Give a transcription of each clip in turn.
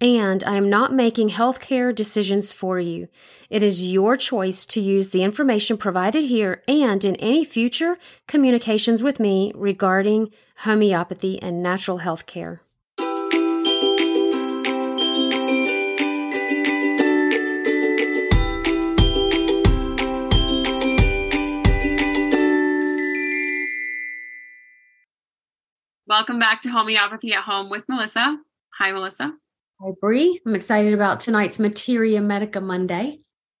and I am not making healthcare decisions for you. It is your choice to use the information provided here and in any future communications with me regarding homeopathy and natural healthcare. Welcome back to Homeopathy at Home with Melissa. Hi, Melissa. Hi, Bree. I'm excited about tonight's Materia Medica Monday.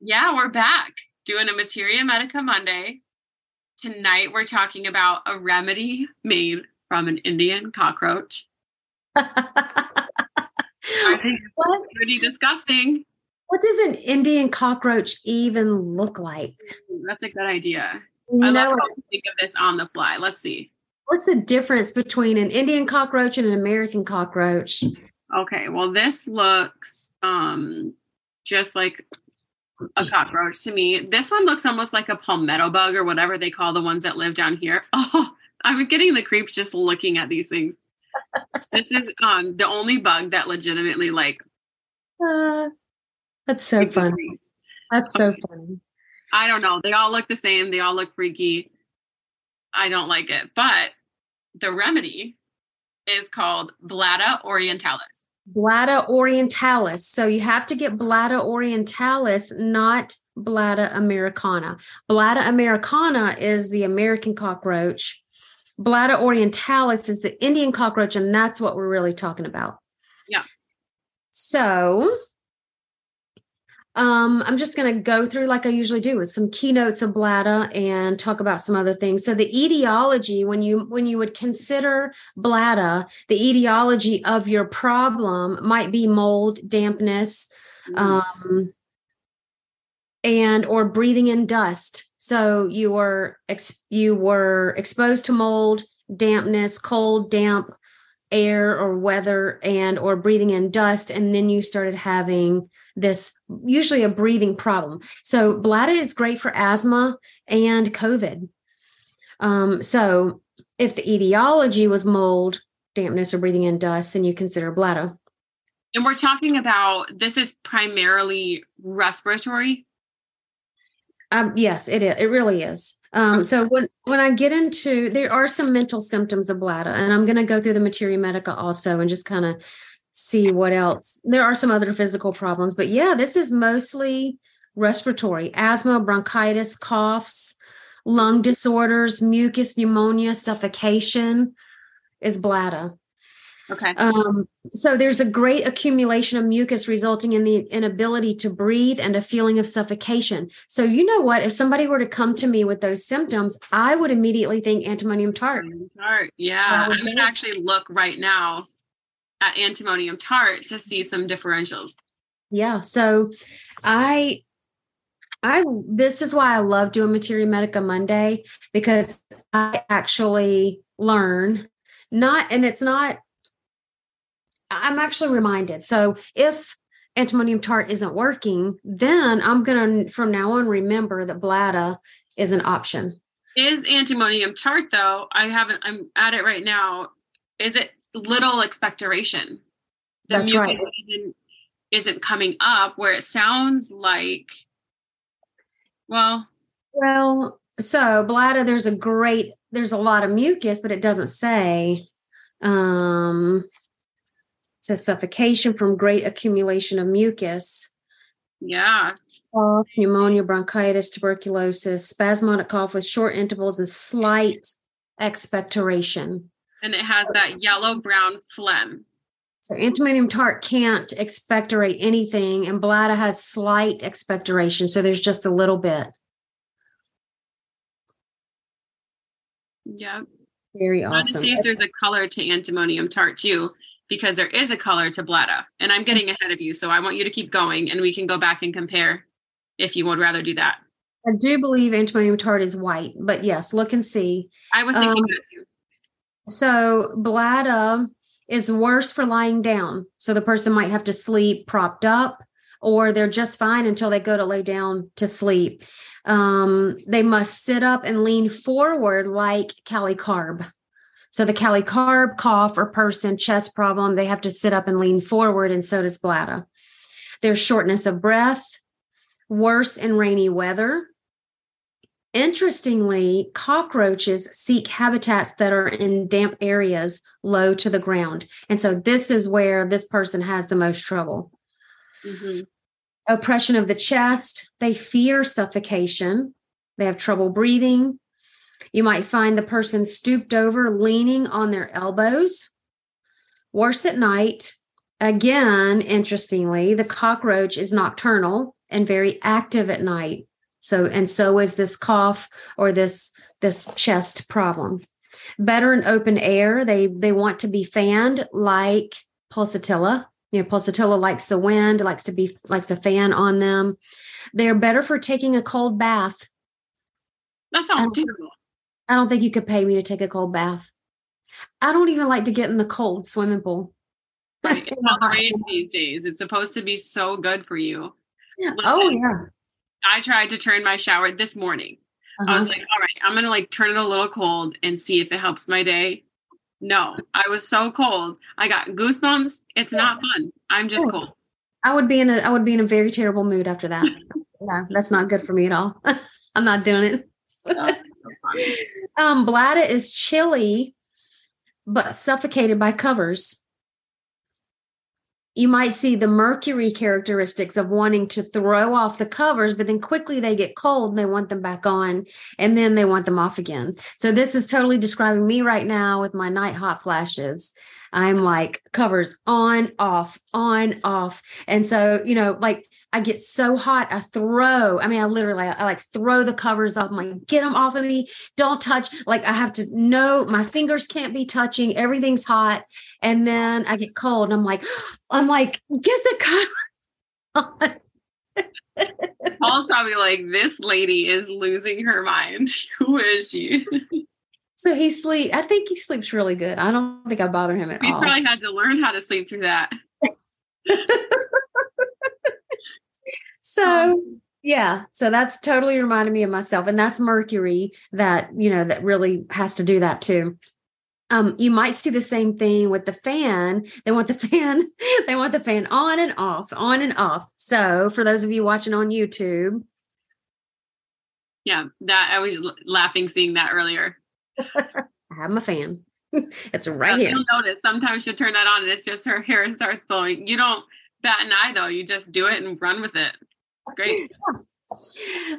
Yeah, we're back doing a Materia Medica Monday. Tonight, we're talking about a remedy made from an Indian cockroach. I think what? pretty disgusting. What does an Indian cockroach even look like? That's a good idea. I love how you think of this on the fly. Let's see. What's the difference between an Indian cockroach and an American cockroach? Okay, well, this looks um just like a cockroach to me. This one looks almost like a palmetto bug or whatever they call the ones that live down here. Oh, I'm getting the creeps just looking at these things. this is um the only bug that legitimately like uh, that's so funny. That's so okay. funny. I don't know. They all look the same. They all look freaky. I don't like it. But the remedy is called Blatta orientalis. Blatta orientalis. So you have to get Blatta orientalis, not Blatta americana. Blatta americana is the American cockroach. Blatta orientalis is the Indian cockroach, and that's what we're really talking about. Yeah. So um, I'm just going to go through like I usually do with some keynotes of Blatta and talk about some other things. So the etiology, when you when you would consider Blatta, the etiology of your problem might be mold, dampness, mm. um, and or breathing in dust. So you were ex- you were exposed to mold, dampness, cold, damp air or weather, and or breathing in dust, and then you started having this usually a breathing problem. So Blatta is great for asthma and COVID. Um, so if the etiology was mold, dampness, or breathing in dust, then you consider Blatta. And we're talking about this is primarily respiratory. Um, yes, it is. It really is. Um, so when when I get into there are some mental symptoms of Blatta, and I'm going to go through the materia medica also and just kind of see what else. There are some other physical problems, but yeah, this is mostly respiratory asthma, bronchitis, coughs, lung disorders, mucus, pneumonia, suffocation is Blatta. Okay. Um, so there's a great accumulation of mucus resulting in the inability to breathe and a feeling of suffocation. So you know what? If somebody were to come to me with those symptoms, I would immediately think antimonium tart. Tart, yeah. I'm gonna actually look right now at antimonium tart to see some differentials. Yeah. So I I this is why I love doing Materia Medica Monday because I actually learn not and it's not I'm actually reminded. So if antimonium tart isn't working, then I'm to from now on remember that Blatta is an option. Is antimonium tart though? I haven't I'm at it right now. Is it little expectoration. The That's right. isn't coming up where it sounds like, well, well, so Blatta, there's a great, there's a lot of mucus, but it doesn't say. Um, it says suffocation from great accumulation of mucus. Yeah. Cough, pneumonia, bronchitis, tuberculosis, spasmodic cough with short intervals and slight expectoration. And it has that yellow brown phlegm. So antimonium tart can't expectorate anything, and Blatta has slight expectoration. So there's just a little bit. Yeah. Very I want to awesome. see if there's a color to antimonium tart too, because there is a color to Blatta. And I'm getting ahead of you. So I want you to keep going and we can go back and compare if you would rather do that. I do believe antimonium tart is white, but yes, look and see. I was thinking Um, that too. So Blatta is worse for lying down. So the person might have to sleep propped up, or they're just fine until they go to lay down to sleep. Um, they must sit up and lean forward like Kali carb. So the Kali carb cough or person chest problem, they have to sit up and lean forward, and so does Blatta. There's shortness of breath, worse in rainy weather. Interestingly, cockroaches seek habitats that are in damp areas low to the ground. And so this is where this person has the most trouble. Mhm. Oppression of the chest, they fear suffocation, they have trouble breathing. You might find the person stooped over, leaning on their elbows. Worse at night. Again, interestingly, the cockroach is nocturnal and very active at night. So, and so is this cough or this this chest problem. Better in open air. They they want to be fanned like pulsatilla. You know, pulsatilla likes the wind, likes to be likes a fan on them. They're better for taking a cold bath. That sounds Um, terrible. I don't think you could pay me to take a cold bath. I don't even like to get in the cold swimming pool. Right. It's In the all the hot rage pool. these days. It's supposed to be so good for you. Oh Listen, yeah. I tried to turn my shower this morning. I Uh-huh. was like, all right, I'm gonna like turn it a little cold and see if it helps my day. No, I was so cold. I got goosebumps. It's not fun. I'm just Yeah. cold. I would be in a I would be in a very terrible mood after that. no, that's not good for me at all. I'm not doing it. Um, Blatta is chilly, but suffocated by covers. You might see the mercury characteristics of wanting to throw off the covers, but then quickly they get cold and they want them back on, and then they want them off again. So, this is totally describing me right now with my night hot flashes. I'm like covers on, off, on, off. And so, you know, like I get so hot, I throw, I mean, I literally, I, like throw the covers off. I'm like, get them off of me. Don't touch. Like I have to know my fingers can't be touching. Everything's hot. And then I get cold and I'm like, I'm like, get the cover on. Paul's probably like, this lady is losing her mind. Who is she? So he sleep. I think he sleeps really good. I don't think I bother him at He's all. He's probably had to learn how to sleep through that. So yeah, so that's totally reminded me of myself, and that's Mercury that you know that really has to do that too. Um, you might see the same thing with the fan. They want the fan, they want the fan on and off, on and off. So for those of you watching on YouTube, Yeah, that I was laughing seeing that earlier. I have my fan. it's right Yeah, here. You'll notice sometimes you turn that on and it's just her hair starts blowing. You don't bat an eye though. You just do it and run with it. It's great.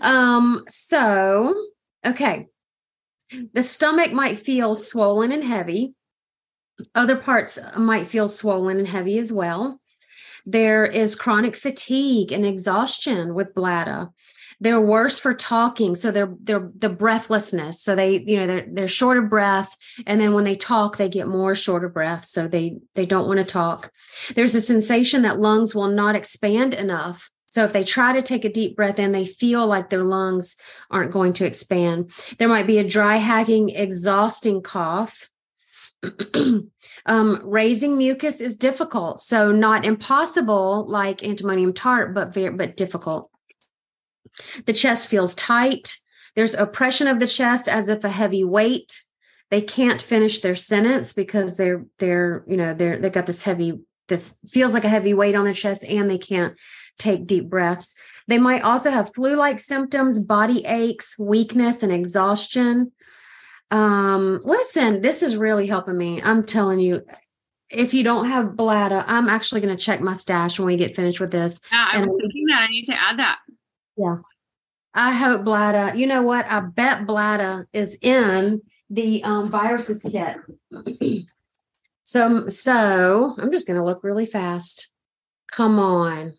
Um, so okay. The stomach might feel swollen and heavy. Other parts might feel swollen and heavy as well. There is chronic fatigue and exhaustion with Blatta. They're worse for talking, so they're they're the breathlessness. So they, you know, they're they're short of breath, and then when they talk, they get more short of breath. So they they don't want to talk. There's a sensation that lungs will not expand enough. So if they try to take a deep breath in, they feel like their lungs aren't going to expand. There might be a dry, hacking, exhausting cough. um, raising mucus is difficult, so not impossible like antimonium tart, but very but difficult. The chest feels tight. There's oppression of the chest as if a heavy weight. They can't finish their sentence because they're they're you know they're they've got this heavy this feels like a heavy weight on their chest and they can't take deep breaths. They might also have flu like symptoms, body aches, weakness, and exhaustion. Um, listen, this is really helping me. I'm telling you, if you don't have Blatta, I'm actually going to check my stash when we get finished with this. Yeah, I And- thinking that I need to add that. I hope Blatta. You know what? I bet Blatta is in the um, viruses kit. so, so I'm just going to look really fast. Come on,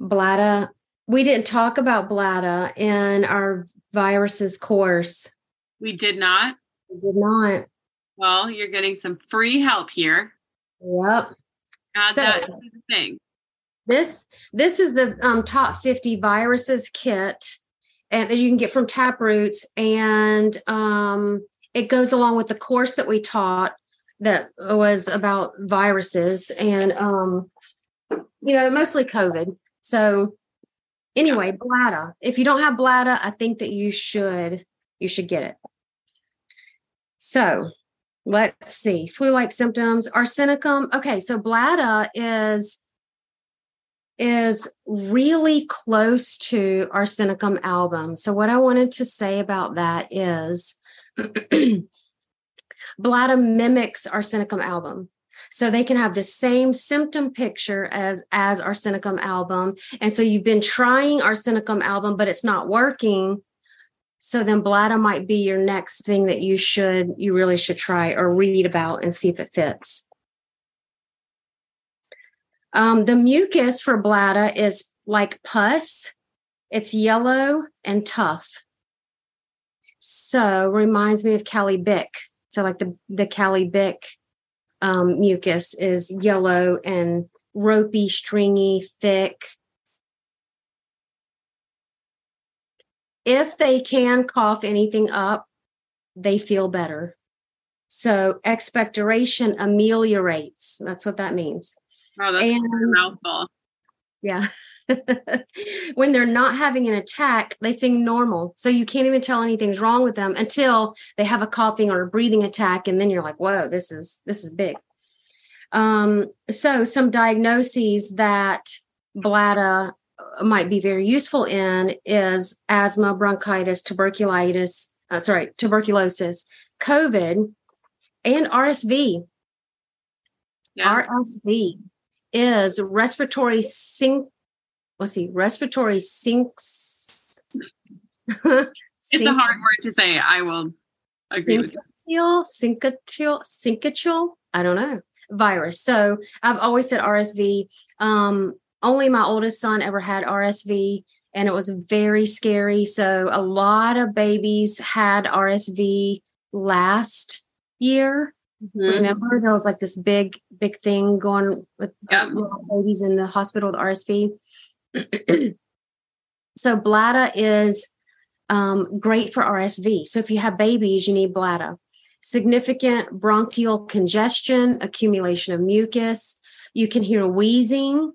Blatta. We didn't talk about Blatta in our viruses course. We did not. We did not. Well, you're getting some free help here. Yep. Add So- that to the thing. This this is the um, top 50 viruses kit and that you can get from Taproots and um, it goes along with the course that we taught that was about viruses and um, you know mostly COVID. So anyway, Blatta. If you don't have Blatta, I think that you should you should get it. So let's see flu-like symptoms arsenicum okay so Blatta is is really close to our arsenicum album. So what i wanted to say about that is Blatta mimics our arsenicum album. So they can have the same symptom picture as as our arsenicum album. And so you've been trying our arsenicum album but it's not working. So then Blatta might be your next thing that you should you really should try or read about and see if it fits. Um, the mucus for Blatta is like pus. It's yellow and tough. So reminds me of Kali Bic. So like the the Kali Bic um, mucus is yellow and ropey, stringy, thick. if they can cough anything up, they feel better. So expectoration ameliorates. That's what that means. Oh, that's And- a mouthful. Yeah. when they're not having an attack, they seem normal. So you can't even tell anything's wrong with them until they have a coughing or a breathing attack. And then you're like, whoa, this is this is big. Um, so some diagnoses that Blatta might be very useful in is asthma, bronchitis, tuberculitis, uh, sorry, tuberculosis, COVID, and RSV. Yeah. RSV is respiratory sync. Let's see, respiratory syncs. it's a hard word to say. I will agree with. Syncytial, syncytial, syncytial. I don't know virus. So I've always said RSV. Um, only my oldest son ever had RSV, and it was very scary. So a lot of babies had RSV last year. Mhm. Remember, there was like this big, big thing going with Yeah. little babies in the hospital with RSV. so Blatta is um, great for RSV. So if you have babies, you need Blatta. Significant bronchial congestion, accumulation of mucus. You can hear wheezing,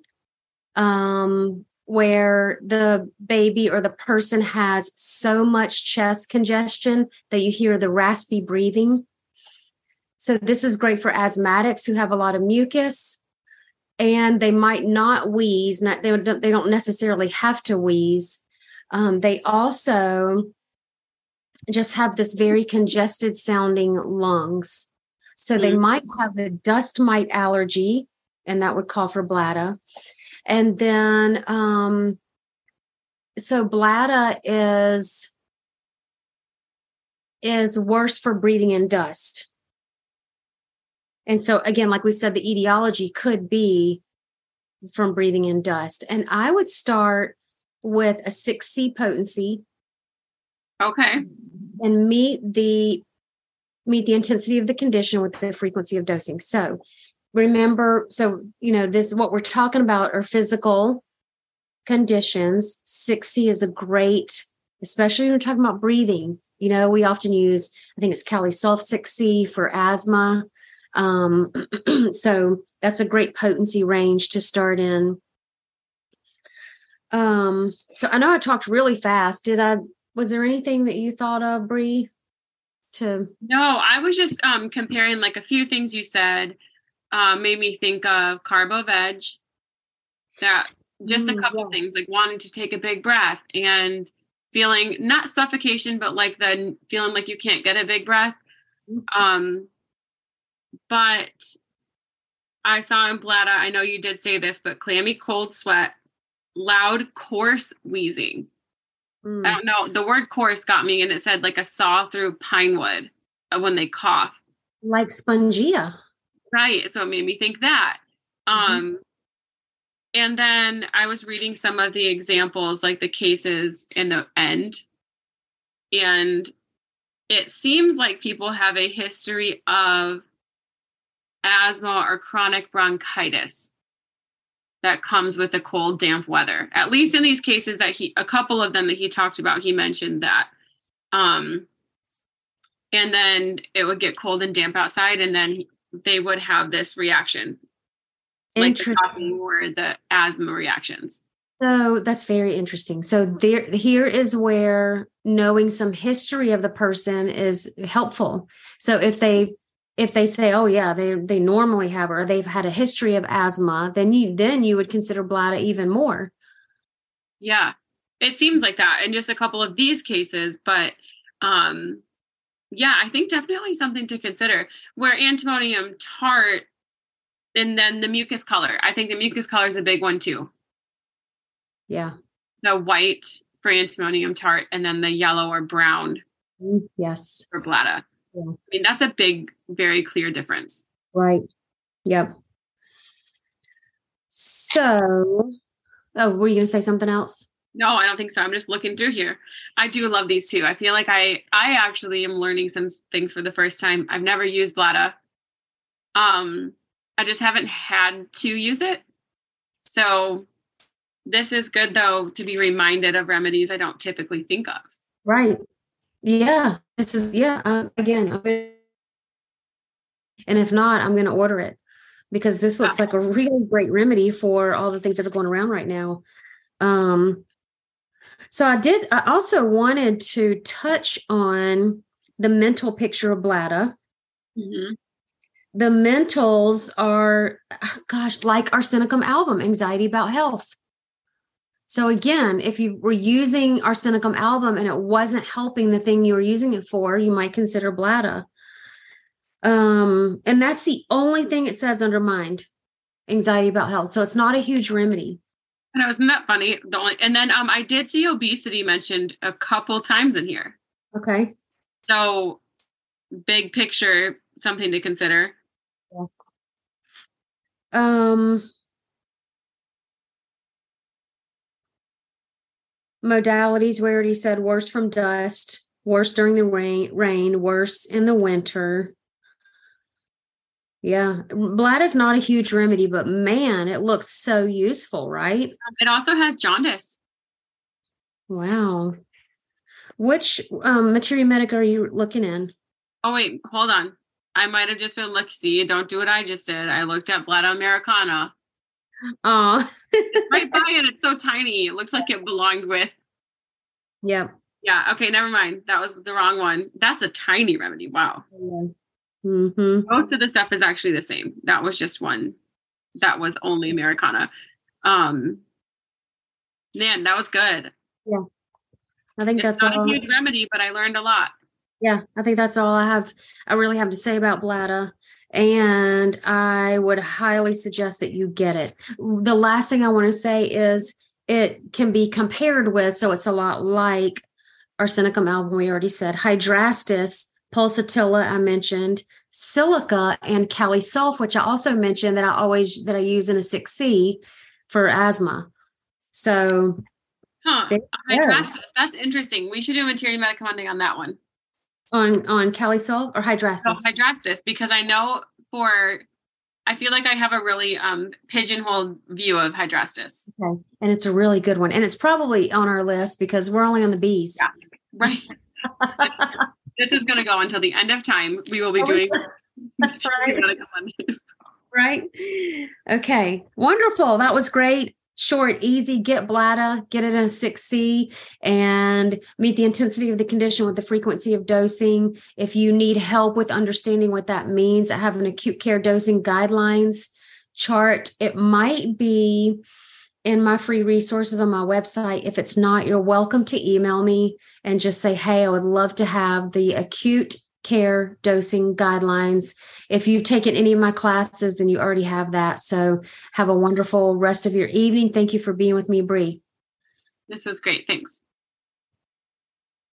um, where the baby or the person has so much chest congestion that you hear the raspy breathing. So this is great for asthmatics who have a lot of mucus and they might not wheeze. Not, they, don't, they don't necessarily have to wheeze. Um, they also just have this very congested sounding lungs. So they Mhm. might have a dust mite allergy, and that would call for Blatta. And then, um, so Blatta is is worse for breathing in dust. And so, again, like we said, the etiology could be from breathing in dust. And I would start with a 6C potency Okay. and meet the meet the intensity of the condition with the frequency of dosing. So remember, so you know, this what we're talking about are physical conditions. 6C is a great, especially when we're talking about breathing. You know, we often use, I think it's Kali Sulph 6C for asthma. Um, so that's a great potency range to start in. Um, so I know I talked really fast. Did I was there anything that you thought of, Bree? To No, I was just um comparing like a few things you said uh, made me think of carbo veg. That just a Mm, couple yeah. things like wanting to take a big breath and feeling not suffocation, but like the feeling like you can't get a big breath. Mhm. Um, but I saw in Blatta, I know you did say this, but clammy cold sweat, loud, coarse wheezing. Mm. I don't know. The word coarse got me, and it said like a saw through pine wood uh, when they cough. Like spongia. Right. So it made me think that. Mhm. Um, and then I was reading some of the examples, like the cases in the end. And it seems like people have a history of asthma or chronic bronchitis that comes with the cold, damp weather. At least in these cases that he, a couple of them that he talked about, he mentioned that. Um, and then it would get cold and damp outside, and then they would have this reaction, like the Interesting. coughing or the asthma reactions. So that's very interesting. So there here is where knowing some history of the person is helpful. So if they if they say, oh yeah, they they normally have or they've had a history of asthma, then you then you would consider Blatta even more. Yeah, it seems like that in just a couple of these cases, but um, yeah, I think definitely something to consider. Where antimonium tart, and then the mucus color. I think the mucus color is a big one too. Yeah. The white for antimonium tart, and then the yellow or brown Mm, Yes. for Blatta. Yeah. I mean, that's a big, very clear difference. Right. Yep. So, oh, were you going to say something else? No, I don't think so. I'm just looking through here. I do love these two. I feel like I I actually am learning some things for the first time. I've never used Blatta. Um, I just haven't had to use it. So this is good though to be reminded of remedies I don't typically think of. Right. Yeah. This is yeah. Um, again, gonna, and if not, I'm going to order it because this looks like a really great remedy for all the things that are going around right now. Um, so I did. I also wanted to touch on the mental picture of Blatta. Mhm. The mentals are, gosh, like our Arsenicum album, anxiety about health. So again, if you were using Arsenicum album and it wasn't helping the thing you were using it for, you might consider Blatta. Um, and that's the only thing it says under mind, anxiety about health. So it's not a huge remedy. And wasn't that funny? The only and then um I did see obesity mentioned a couple times in here. Okay. So big picture, something to consider. Um, modalities, we already said worse from dust, worse during the rain, rain, worse in the winter. Yeah, blood is not a huge remedy, but man, it looks so useful, right? It also has jaundice. Wow. Which um, materia medica are you looking in? Oh wait, hold on. I might have just been look. See, don't do what I just did. I looked at Blatta Americana. Oh, Right by it, it's so tiny. It looks like it belonged with. yep. Yeah. Okay. Never mind. That was the wrong one. That's a tiny remedy. Wow. Mm-hmm. Most of the stuff is actually the same. That was just one. That was only Americana. Um. Man, that was good. Yeah. I think It's that's not all. a huge remedy, but I learned a lot. Yeah, I think that's all I have. I really have to say about Blatta. And I would highly suggest that you get it. The last thing I want to say is it can be compared with, so it's a lot like Arsenicum album, we already said, Hydrastis, Pulsatilla, I mentioned, Silica, and Kali Sulph, which I also mentioned that I always that I use in a 6C for asthma. So Huh. There you go. Hydrastis. That's interesting. We should do a materia medica Monday on that one. On on Kali Sulph or Hydrastis? So Hydrastis, because I know for I feel like I have a really um pigeonholed view of Hydrastis. Okay. And it's a really good one. And it's probably on our list because we're only on the bees. Yeah. Right. this is gonna go until the end of time. We will be Oh, doing That's right. right? Okay. Wonderful. That was great. Short, easy, get Blatta, get it in a 6C, and meet the intensity of the condition with the frequency of dosing. If you need help with understanding what that means, I have an acute care dosing guidelines chart. It might be in my free resources on my website. If it's not, you're welcome to email me and just say, hey, I would love to have the acute care, dosing guidelines. If you've taken any of my classes, then you already have that. So have a wonderful rest of your evening. Thank you for being with me, Bree. This was great. Thanks.